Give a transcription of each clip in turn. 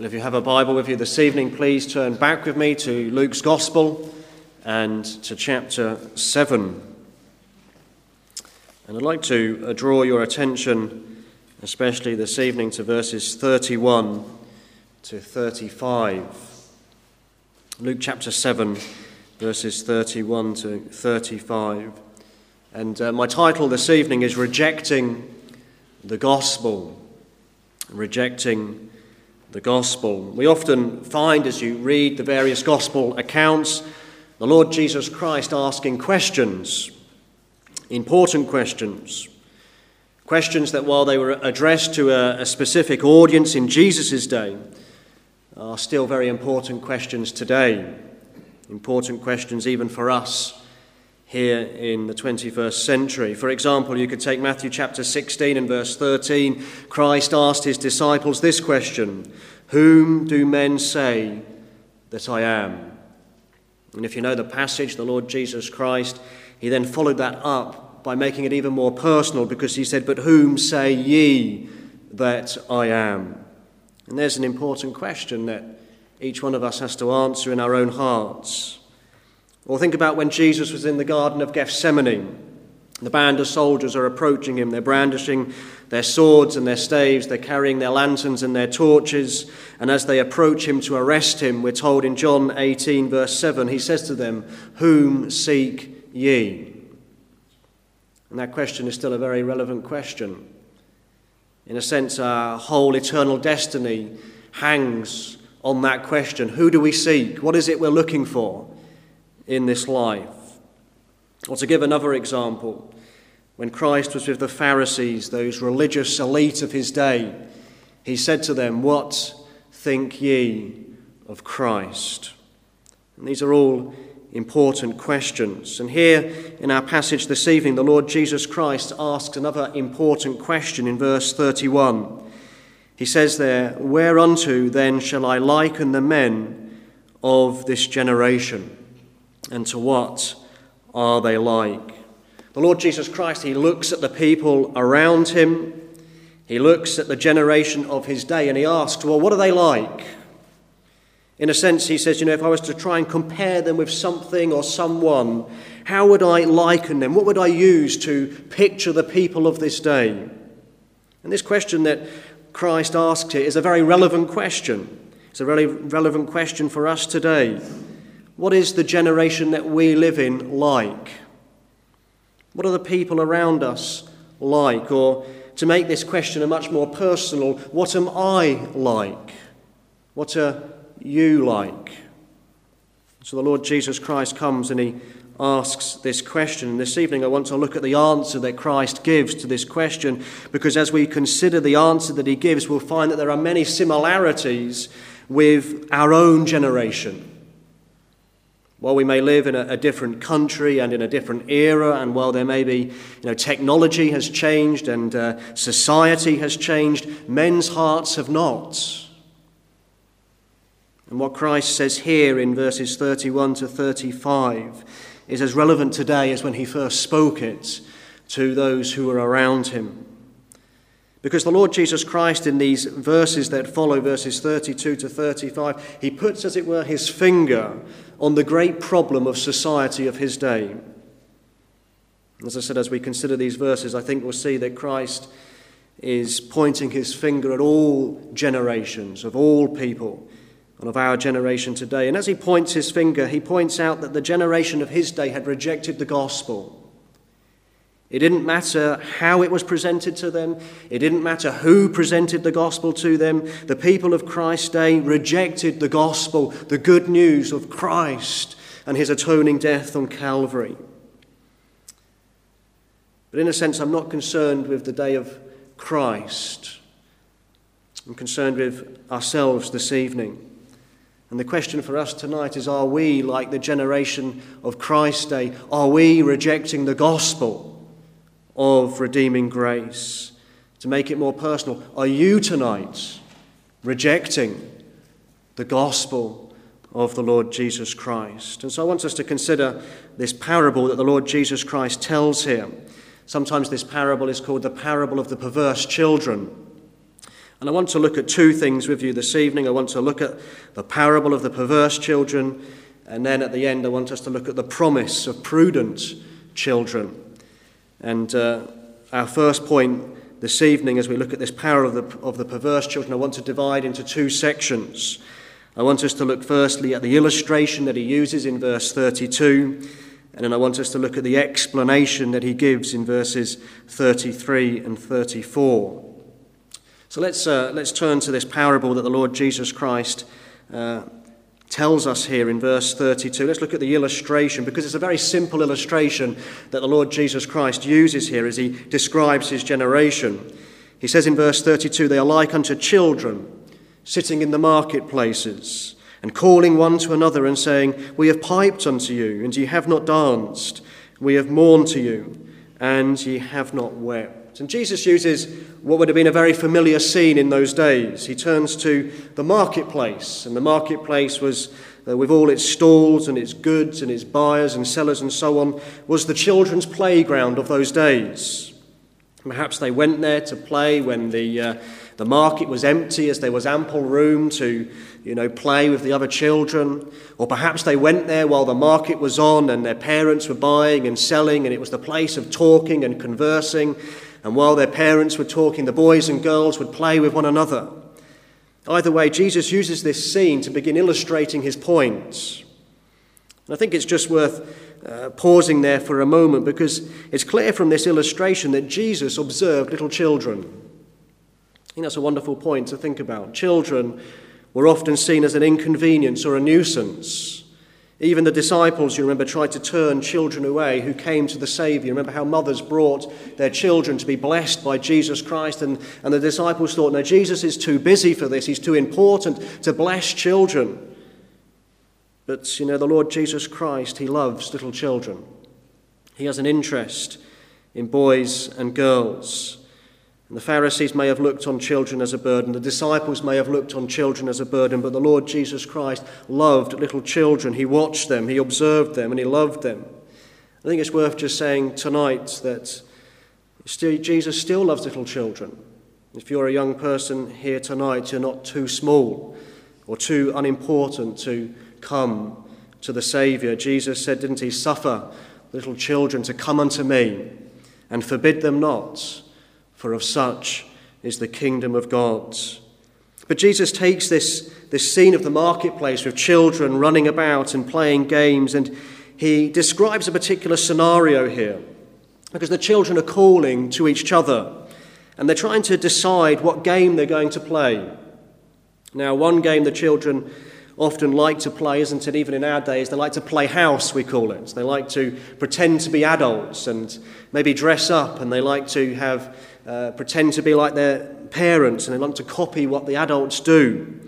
Well, if you have a Bible with you this evening, please turn back with me to Luke's Gospel and to chapter 7. And I'd like to uh, draw your attention, especially this evening, to verses 31 to 35. Luke chapter 7, verses 31 to 35. And uh, my title this evening is Rejecting the Gospel. Rejecting the gospel. We often find as you read the various gospel accounts the Lord Jesus Christ asking questions, important questions, questions that while they were addressed to a, a specific audience in Jesus' day, are still very important questions today. Important questions even for us here in the 21st century. For example, you could take Matthew chapter 16 and verse 13. Christ asked his disciples this question Whom do men say that I am? And if you know the passage, the Lord Jesus Christ, he then followed that up by making it even more personal because he said, But whom say ye that I am? And there's an important question that each one of us has to answer in our own hearts. Or think about when Jesus was in the Garden of Gethsemane. The band of soldiers are approaching him. They're brandishing their swords and their staves. They're carrying their lanterns and their torches. And as they approach him to arrest him, we're told in John 18, verse 7, he says to them, Whom seek ye? And that question is still a very relevant question. In a sense, our whole eternal destiny hangs on that question Who do we seek? What is it we're looking for? In this life. Or to give another example, when Christ was with the Pharisees, those religious elite of his day, he said to them, What think ye of Christ? And these are all important questions. And here in our passage this evening, the Lord Jesus Christ asks another important question in verse 31. He says there, Whereunto then shall I liken the men of this generation? And to what are they like? The Lord Jesus Christ, he looks at the people around him, he looks at the generation of his day, and he asks, Well, what are they like? In a sense, he says, You know, if I was to try and compare them with something or someone, how would I liken them? What would I use to picture the people of this day? And this question that Christ asks here is a very relevant question. It's a very relevant question for us today. What is the generation that we live in like? What are the people around us like? Or to make this question a much more personal, what am I like? What are you like? So the Lord Jesus Christ comes and he asks this question. And this evening, I want to look at the answer that Christ gives to this question because as we consider the answer that he gives, we'll find that there are many similarities with our own generation. While we may live in a, a, different country and in a different era, and while there may be, you know, technology has changed and uh, society has changed, men's hearts have not. And what Christ says here in verses 31 to 35 is as relevant today as when he first spoke it to those who were around him. Because the Lord Jesus Christ, in these verses that follow, verses 32 to 35, he puts, as it were, his finger on the great problem of society of his day. As I said, as we consider these verses, I think we'll see that Christ is pointing his finger at all generations, of all people, and of our generation today. And as he points his finger, he points out that the generation of his day had rejected the gospel. It didn't matter how it was presented to them. It didn't matter who presented the gospel to them. The people of Christ's day rejected the gospel, the good news of Christ and his atoning death on Calvary. But in a sense, I'm not concerned with the day of Christ. I'm concerned with ourselves this evening. And the question for us tonight is are we like the generation of Christ's day? Are we rejecting the gospel? Of redeeming grace. To make it more personal, are you tonight rejecting the gospel of the Lord Jesus Christ? And so I want us to consider this parable that the Lord Jesus Christ tells here. Sometimes this parable is called the parable of the perverse children. And I want to look at two things with you this evening. I want to look at the parable of the perverse children, and then at the end, I want us to look at the promise of prudent children. And uh, our first point this evening, as we look at this parable of the, of the perverse children, I want to divide into two sections. I want us to look firstly at the illustration that he uses in verse 32, and then I want us to look at the explanation that he gives in verses 33 and 34. So let's, uh, let's turn to this parable that the Lord Jesus Christ uh, tells us here in verse 32. Let's look at the illustration because it's a very simple illustration that the Lord Jesus Christ uses here as he describes his generation. He says in verse 32 they are like unto children sitting in the marketplaces and calling one to another and saying, We have piped unto you, and ye have not danced. We have mourned to you, and ye have not wept. And Jesus uses what would have been a very familiar scene in those days. He turns to the marketplace, and the marketplace was, uh, with all its stalls and its goods and its buyers and sellers and so on, was the children's playground of those days. Perhaps they went there to play when the, uh, the market was empty, as there was ample room to you know, play with the other children. Or perhaps they went there while the market was on and their parents were buying and selling, and it was the place of talking and conversing. And while their parents were talking, the boys and girls would play with one another. Either way, Jesus uses this scene to begin illustrating his points. And I think it's just worth uh, pausing there for a moment because it's clear from this illustration that Jesus observed little children. I think that's a wonderful point to think about. Children were often seen as an inconvenience or a nuisance. Even the disciples, you remember, tried to turn children away who came to the Saviour. Remember how mothers brought their children to be blessed by Jesus Christ, and, and the disciples thought, no, Jesus is too busy for this. He's too important to bless children. But, you know, the Lord Jesus Christ, He loves little children. He has an interest in boys and girls. And the Pharisees may have looked on children as a burden, the disciples may have looked on children as a burden, but the Lord Jesus Christ loved little children. He watched them, he observed them, and he loved them. I think it's worth just saying tonight that Jesus still loves little children. If you're a young person here tonight, you're not too small or too unimportant to come to the Saviour. Jesus said, didn't he, suffer little children to come unto me and forbid them not for of such is the kingdom of God. But Jesus takes this, this scene of the marketplace with children running about and playing games, and he describes a particular scenario here because the children are calling to each other and they're trying to decide what game they're going to play. Now, one game the children often like to play, isn't it? Even in our days, they like to play house, we call it. They like to pretend to be adults and maybe dress up, and they like to have uh, pretend to be like their parents and they want to copy what the adults do.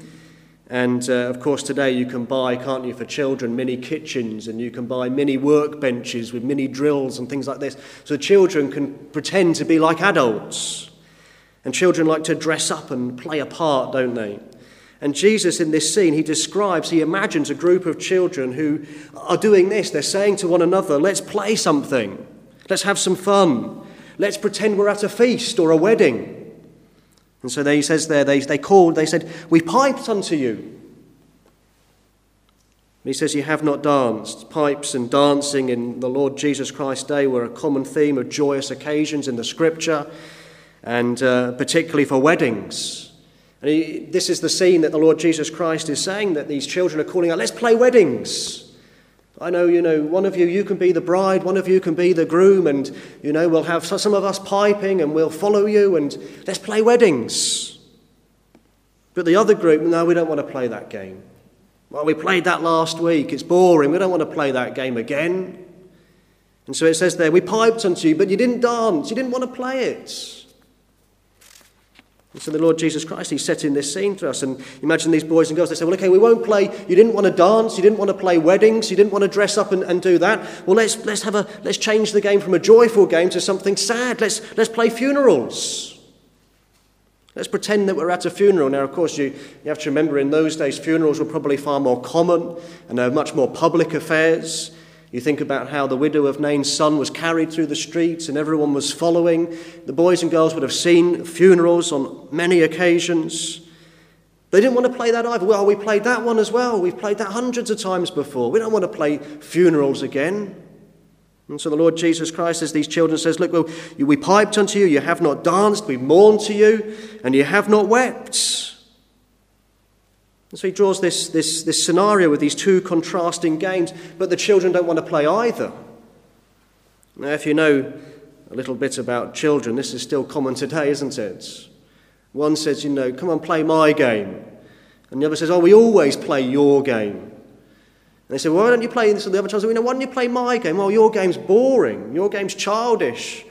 And uh, of course, today you can buy, can't you, for children, mini kitchens and you can buy mini workbenches with mini drills and things like this. So children can pretend to be like adults. And children like to dress up and play a part, don't they? And Jesus, in this scene, he describes, he imagines a group of children who are doing this. They're saying to one another, let's play something, let's have some fun. Let's pretend we're at a feast or a wedding. And so he says there, they, they called, they said, We piped unto you. he says, You have not danced. Pipes and dancing in the Lord Jesus Christ's day were a common theme of joyous occasions in the scripture, and uh, particularly for weddings. And he, this is the scene that the Lord Jesus Christ is saying that these children are calling out, Let's play weddings. I know, you know, one of you, you can be the bride, one of you can be the groom, and, you know, we'll have some of us piping and we'll follow you and let's play weddings. But the other group, no, we don't want to play that game. Well, we played that last week. It's boring. We don't want to play that game again. And so it says there, we piped unto you, but you didn't dance. You didn't want to play it. And so the Lord Jesus Christ, He's setting this scene for us. And imagine these boys and girls, they say, well, okay, we won't play, you didn't want to dance, you didn't want to play weddings, you didn't want to dress up and, and do that. Well, let's, let's, have a, let's change the game from a joyful game to something sad. Let's, let's play funerals. Let's pretend that we're at a funeral. Now, of course, you, you have to remember in those days, funerals were probably far more common and they were much more public affairs. You think about how the widow of Nain's son was carried through the streets and everyone was following. The boys and girls would have seen funerals on many occasions. They didn't want to play that either. Well, we played that one as well. We've played that hundreds of times before. We don't want to play funerals again. And so the Lord Jesus Christ says these children says, Look, well, we piped unto you, you have not danced, we mourned to you, and you have not wept. And so he draws this, this, this scenario with these two contrasting games, but the children don't want to play either. Now, if you know a little bit about children, this is still common today, isn't it? One says, you know, come on, play my game. And the other says, oh, we always play your game. And they say, well, why don't you play this? And the other child says, you know, why don't you play my game? Well, your game's boring. Your game's childish.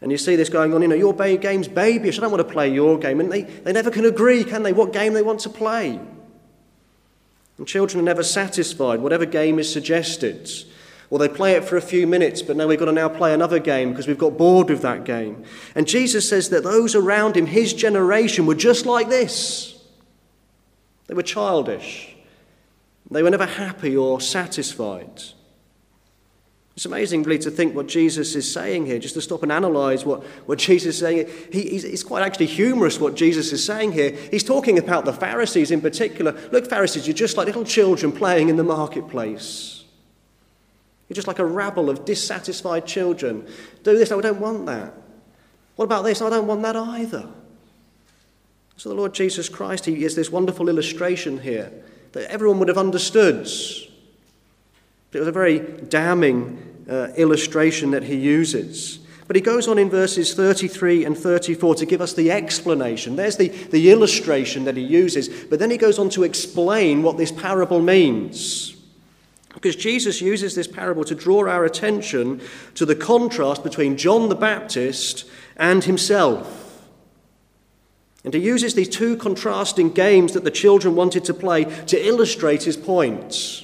And you see this going on, you know, your game's babyish. I don't want to play your game. And they, they never can agree, can they, what game they want to play. And children are never satisfied, whatever game is suggested. Or they play it for a few minutes, but now we've got to now play another game because we've got bored with that game. And Jesus says that those around him, his generation, were just like this. They were childish. They were never happy or satisfied. It's amazing, to think what Jesus is saying here, just to stop and analyze what, what Jesus is saying. He, he's, it's quite actually humorous what Jesus is saying here. He's talking about the Pharisees in particular. Look, Pharisees, you're just like little children playing in the marketplace. You're just like a rabble of dissatisfied children. Do this, I don't want that. What about this? I don't want that either. So the Lord Jesus Christ, he is this wonderful illustration here that everyone would have understood. It was a very damning uh, illustration that he uses. But he goes on in verses 33 and 34 to give us the explanation. There's the, the illustration that he uses, but then he goes on to explain what this parable means. Because Jesus uses this parable to draw our attention to the contrast between John the Baptist and himself. And he uses these two contrasting games that the children wanted to play to illustrate his points.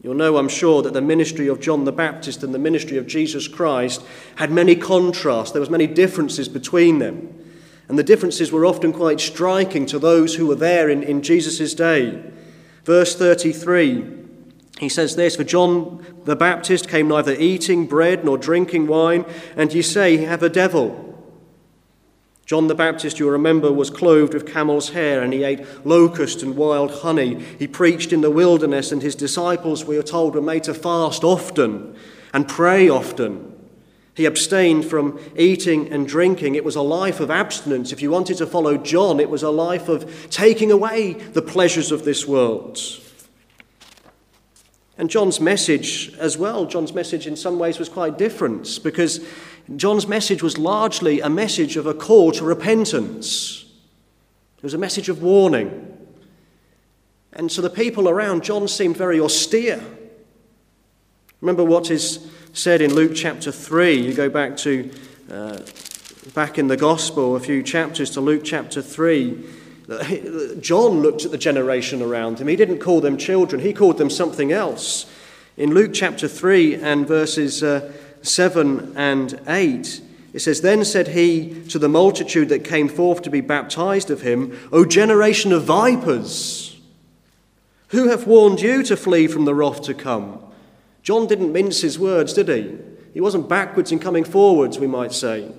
You'll know, I'm sure, that the ministry of John the Baptist and the ministry of Jesus Christ had many contrasts. There was many differences between them. And the differences were often quite striking to those who were there in, in Jesus' day. Verse 33, he says this For John the Baptist came neither eating bread nor drinking wine, and ye say, He have a devil. John the Baptist, you remember, was clothed with camel's hair and he ate locust and wild honey. He preached in the wilderness, and his disciples, we are told, were made to fast often and pray often. He abstained from eating and drinking. It was a life of abstinence. If you wanted to follow John, it was a life of taking away the pleasures of this world. And John's message as well, John's message in some ways was quite different because John's message was largely a message of a call to repentance. It was a message of warning. And so the people around John seemed very austere. Remember what is said in Luke chapter 3. You go back to uh, back in the gospel a few chapters to Luke chapter 3. John looked at the generation around him. He didn't call them children, he called them something else. In Luke chapter 3 and verses uh, 7 and 8, it says, Then said he to the multitude that came forth to be baptized of him, O generation of vipers, who hath warned you to flee from the wrath to come? John didn't mince his words, did he? He wasn't backwards in coming forwards, we might say.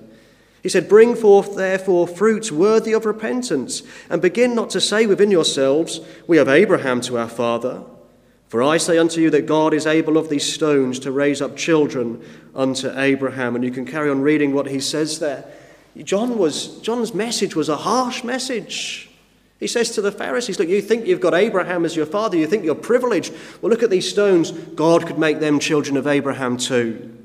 He said, Bring forth therefore fruits worthy of repentance, and begin not to say within yourselves, We have Abraham to our father. For I say unto you that God is able of these stones to raise up children unto Abraham. And you can carry on reading what he says there. John was, John's message was a harsh message. He says to the Pharisees, Look, you think you've got Abraham as your father, you think you're privileged. Well, look at these stones. God could make them children of Abraham too.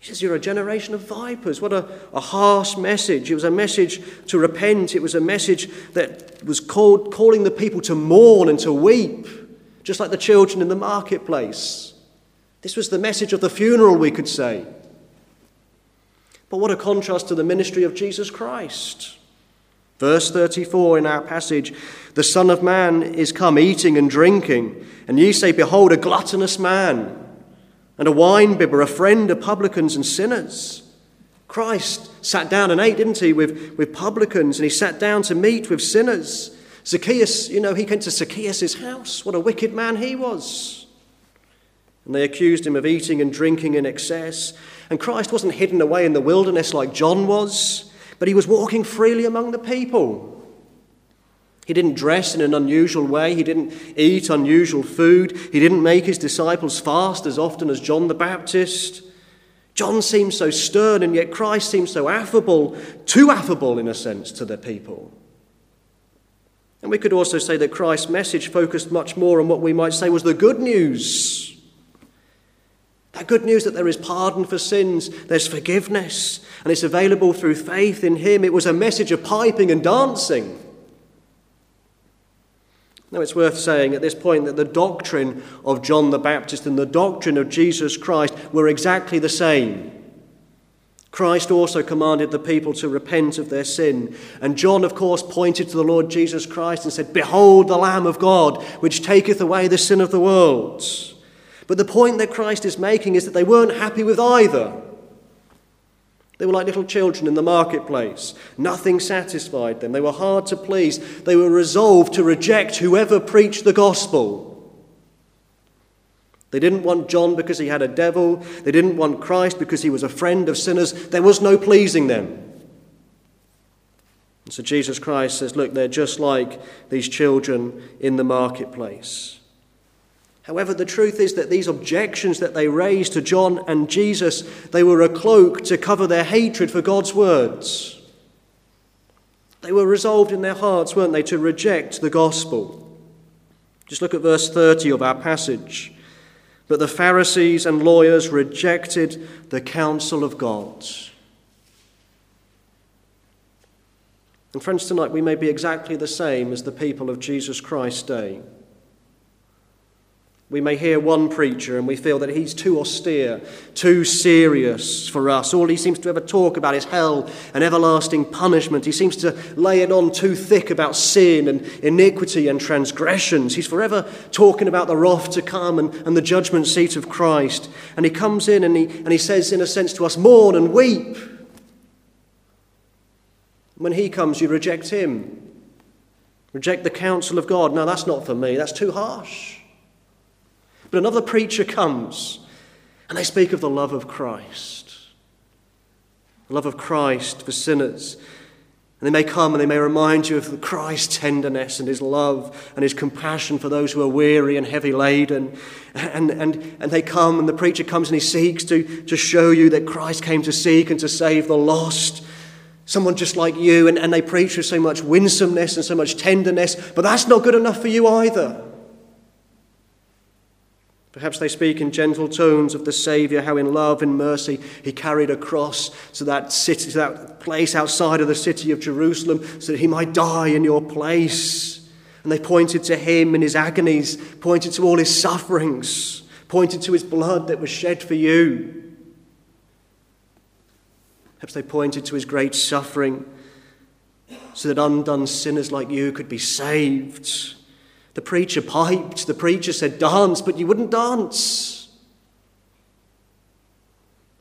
He says, You're a generation of vipers. What a, a harsh message. It was a message to repent, it was a message that was called, calling the people to mourn and to weep just like the children in the marketplace. This was the message of the funeral, we could say. But what a contrast to the ministry of Jesus Christ. Verse 34 in our passage The Son of Man is come eating and drinking, and ye say, Behold, a gluttonous man, and a winebibber, a friend of publicans and sinners. Christ sat down and ate, didn't he, with, with publicans, and he sat down to meet with sinners. Zacchaeus, you know, he came to Zacchaeus' house. What a wicked man he was. And they accused him of eating and drinking in excess. And Christ wasn't hidden away in the wilderness like John was, but he was walking freely among the people. He didn't dress in an unusual way. He didn't eat unusual food. He didn't make his disciples fast as often as John the Baptist. John seems so stern, and yet Christ seems so affable, too affable in a sense to the people. And we could also say that Christ's message focused much more on what we might say was the good news. That good news that there is pardon for sins, there's forgiveness, and it's available through faith in Him. It was a message of piping and dancing. Now, it's worth saying at this point that the doctrine of John the Baptist and the doctrine of Jesus Christ were exactly the same. Christ also commanded the people to repent of their sin. And John, of course, pointed to the Lord Jesus Christ and said, Behold the Lamb of God, which taketh away the sin of the world. But the point that Christ is making is that they weren't happy with either. They were like little children in the marketplace. Nothing satisfied them. They were hard to please. They were resolved to reject whoever preached the gospel. They didn't want John because he had a devil. They didn't want Christ because he was a friend of sinners. There was no pleasing them. And so Jesus Christ says, Look, they're just like these children in the marketplace. However, the truth is that these objections that they raised to John and Jesus, they were a cloak to cover their hatred for God's words. They were resolved in their hearts, weren't they, to reject the gospel. Just look at verse 30 of our passage. But the Pharisees and lawyers rejected the counsel of God. And, friends, tonight we may be exactly the same as the people of Jesus Christ's day. We may hear one preacher and we feel that he's too austere, too serious for us. All he seems to ever talk about is hell and everlasting punishment. He seems to lay it on too thick about sin and iniquity and transgressions. He's forever talking about the wrath to come and, and the judgment seat of Christ. And he comes in and he, and he says, in a sense, to us, mourn and weep. When he comes, you reject him. Reject the counsel of God. No, that's not for me. That's too harsh. But another preacher comes and they speak of the love of Christ. The love of Christ for sinners. And they may come and they may remind you of Christ's tenderness and his love and his compassion for those who are weary and heavy laden. And, and, and they come and the preacher comes and he seeks to, to show you that Christ came to seek and to save the lost. Someone just like you. And, and they preach with so much winsomeness and so much tenderness. But that's not good enough for you either. Perhaps they speak in gentle tones of the Saviour, how in love and mercy he carried a cross to that, city, to that place outside of the city of Jerusalem so that he might die in your place. And they pointed to him in his agonies, pointed to all his sufferings, pointed to his blood that was shed for you. Perhaps they pointed to his great suffering so that undone sinners like you could be saved. The preacher piped, the preacher said, Dance, but you wouldn't dance.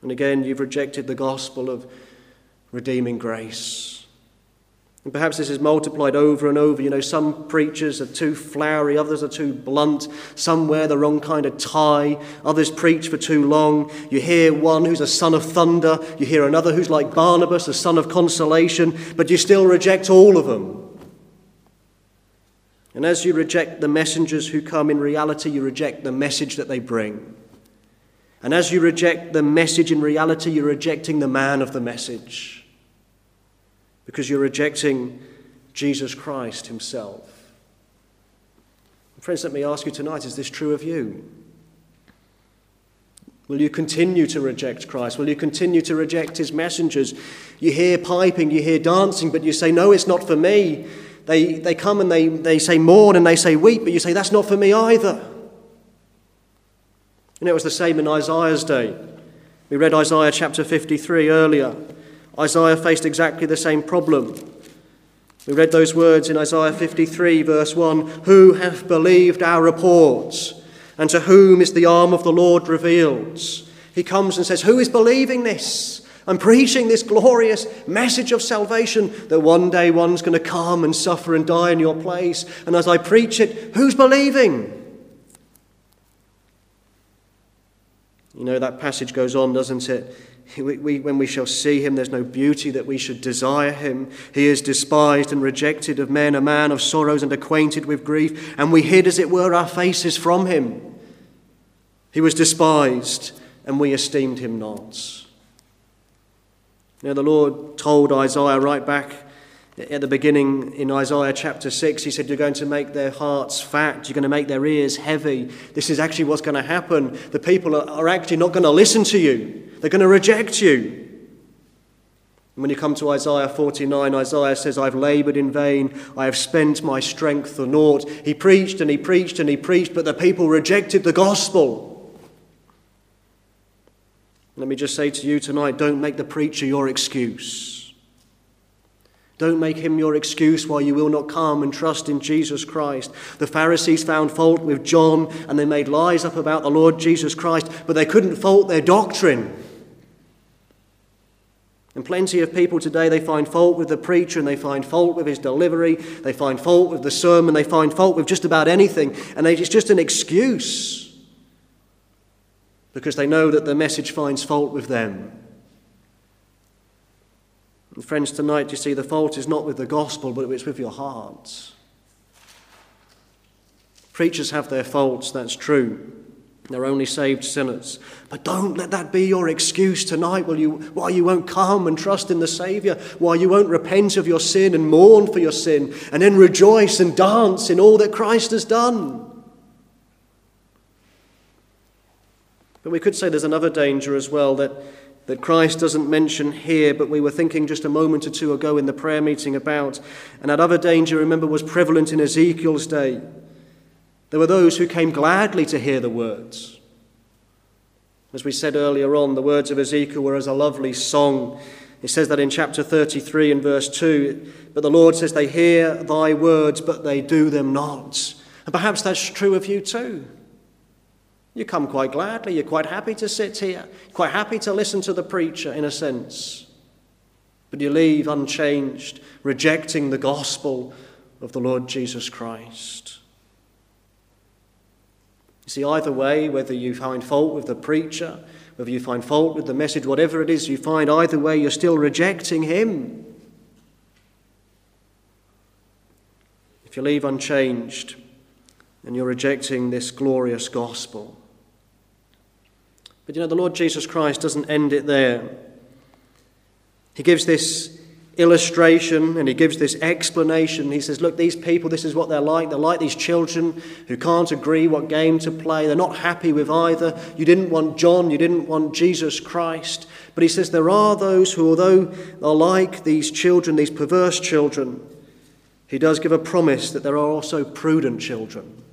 And again, you've rejected the gospel of redeeming grace. And perhaps this is multiplied over and over. You know, some preachers are too flowery, others are too blunt, some wear the wrong kind of tie, others preach for too long. You hear one who's a son of thunder, you hear another who's like Barnabas, a son of consolation, but you still reject all of them. And as you reject the messengers who come, in reality, you reject the message that they bring. And as you reject the message, in reality, you're rejecting the man of the message. Because you're rejecting Jesus Christ himself. Friends, let me ask you tonight is this true of you? Will you continue to reject Christ? Will you continue to reject his messengers? You hear piping, you hear dancing, but you say, No, it's not for me. They, they come and they, they say mourn and they say weep, but you say, that's not for me either. Know, it was the same in Isaiah's day. We read Isaiah chapter 53 earlier. Isaiah faced exactly the same problem. We read those words in Isaiah 53, verse 1 Who hath believed our reports? And to whom is the arm of the Lord revealed? He comes and says, Who is believing this? I'm preaching this glorious message of salvation that one day one's going to come and suffer and die in your place. And as I preach it, who's believing? You know, that passage goes on, doesn't it? We, we, when we shall see him, there's no beauty that we should desire him. He is despised and rejected of men, a man of sorrows and acquainted with grief, and we hid, as it were, our faces from him. He was despised, and we esteemed him not. You know, the Lord told Isaiah right back at the beginning in Isaiah chapter 6, he said, You're going to make their hearts fat, you're going to make their ears heavy. This is actually what's going to happen. The people are actually not going to listen to you, they're going to reject you. And when you come to Isaiah 49, Isaiah says, I've labored in vain, I have spent my strength for naught. He preached and he preached and he preached, but the people rejected the gospel. Let me just say to you tonight don't make the preacher your excuse. Don't make him your excuse why you will not come and trust in Jesus Christ. The Pharisees found fault with John and they made lies up about the Lord Jesus Christ, but they couldn't fault their doctrine. And plenty of people today, they find fault with the preacher and they find fault with his delivery, they find fault with the sermon, they find fault with just about anything, and it's just an excuse because they know that the message finds fault with them. And friends, tonight you see the fault is not with the gospel, but it's with your hearts. Preachers have their faults, that's true. They're only saved sinners. But don't let that be your excuse tonight while you, why you won't come and trust in the Saviour, why you won't repent of your sin and mourn for your sin, and then rejoice and dance in all that Christ has done. But we could say there's another danger as well that that Christ doesn't mention here, but we were thinking just a moment or two ago in the prayer meeting about. And that other danger, remember, was prevalent in Ezekiel's day. There were those who came gladly to hear the words. As we said earlier on, the words of Ezekiel were as a lovely song. It says that in chapter 33 and verse 2. But the Lord says, They hear thy words, but they do them not. And perhaps that's true of you too. You come quite gladly. You're quite happy to sit here, quite happy to listen to the preacher, in a sense. But you leave unchanged, rejecting the gospel of the Lord Jesus Christ. You see, either way, whether you find fault with the preacher, whether you find fault with the message, whatever it is you find, either way, you're still rejecting him. If you leave unchanged, and you're rejecting this glorious gospel. But you know, the Lord Jesus Christ doesn't end it there. He gives this illustration and he gives this explanation. He says, Look, these people, this is what they're like. They're like these children who can't agree what game to play. They're not happy with either. You didn't want John, you didn't want Jesus Christ. But he says, There are those who, although are like these children, these perverse children, he does give a promise that there are also prudent children.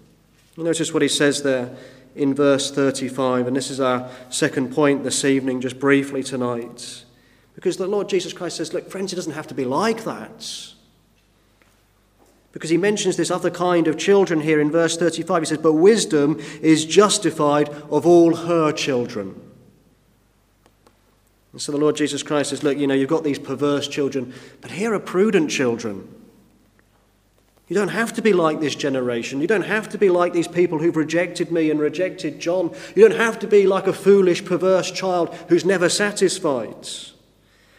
Notice what he says there in verse 35. And this is our second point this evening, just briefly tonight. Because the Lord Jesus Christ says, Look, friends, it doesn't have to be like that. Because he mentions this other kind of children here in verse 35. He says, But wisdom is justified of all her children. And so the Lord Jesus Christ says, Look, you know, you've got these perverse children, but here are prudent children. You don't have to be like this generation. You don't have to be like these people who've rejected me and rejected John. You don't have to be like a foolish, perverse child who's never satisfied.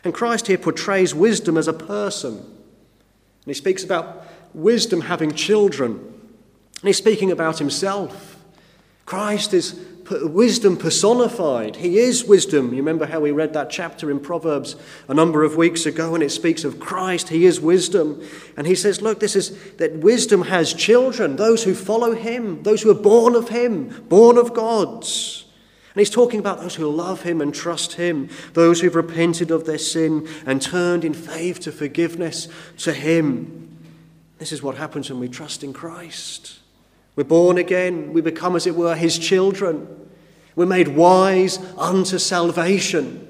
And Christ here portrays wisdom as a person. And he speaks about wisdom having children. And he's speaking about himself. Christ is wisdom personified. He is wisdom. You remember how we read that chapter in Proverbs a number of weeks ago, and it speaks of Christ. He is wisdom. And he says, Look, this is that wisdom has children, those who follow him, those who are born of him, born of God's. And he's talking about those who love him and trust him, those who've repented of their sin and turned in faith to forgiveness to him. This is what happens when we trust in Christ. We're born again. We become, as it were, his children. We're made wise unto salvation.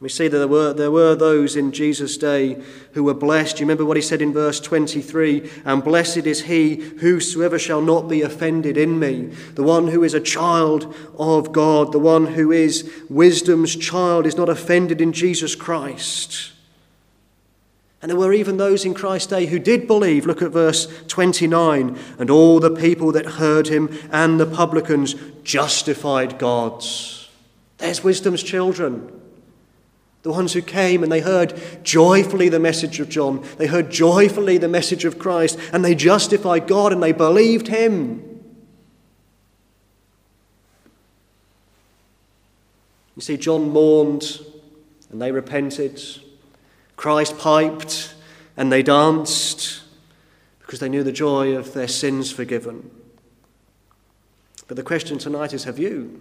We see that there were, there were those in Jesus' day who were blessed. You remember what he said in verse 23 And blessed is he whosoever shall not be offended in me. The one who is a child of God, the one who is wisdom's child, is not offended in Jesus Christ. And there were even those in Christ's day who did believe. Look at verse 29. And all the people that heard him and the publicans justified God's. There's wisdom's children. The ones who came and they heard joyfully the message of John. They heard joyfully the message of Christ and they justified God and they believed him. You see, John mourned and they repented. Christ piped and they danced because they knew the joy of their sins forgiven. But the question tonight is have you?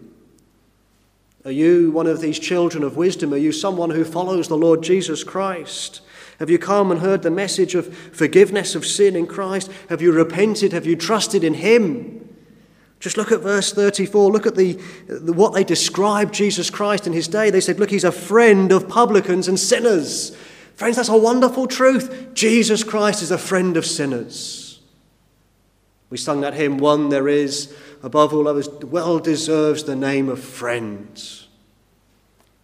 Are you one of these children of wisdom? Are you someone who follows the Lord Jesus Christ? Have you come and heard the message of forgiveness of sin in Christ? Have you repented? Have you trusted in Him? Just look at verse 34. Look at the, the, what they described Jesus Christ in his day. They said, Look, he's a friend of publicans and sinners. Friends, that's a wonderful truth. Jesus Christ is a friend of sinners. We sung that hymn, One There Is, above all others, well deserves the name of friend.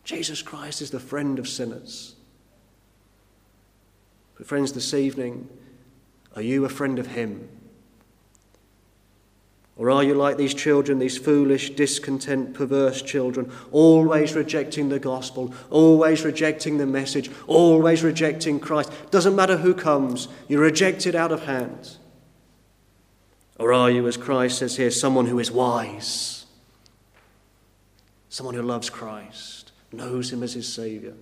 Jesus Christ is the friend of sinners. But, friends, this evening, are you a friend of Him? Or are you like these children, these foolish, discontent, perverse children, always rejecting the gospel, always rejecting the message, always rejecting Christ? Doesn't matter who comes, you reject it out of hand. Or are you, as Christ says here, someone who is wise, someone who loves Christ, knows him as his Saviour,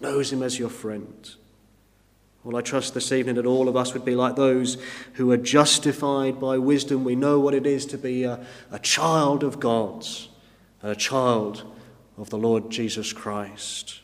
knows him as your friend? Well, I trust this evening that all of us would be like those who are justified by wisdom. We know what it is to be a, a child of God, a child of the Lord Jesus Christ.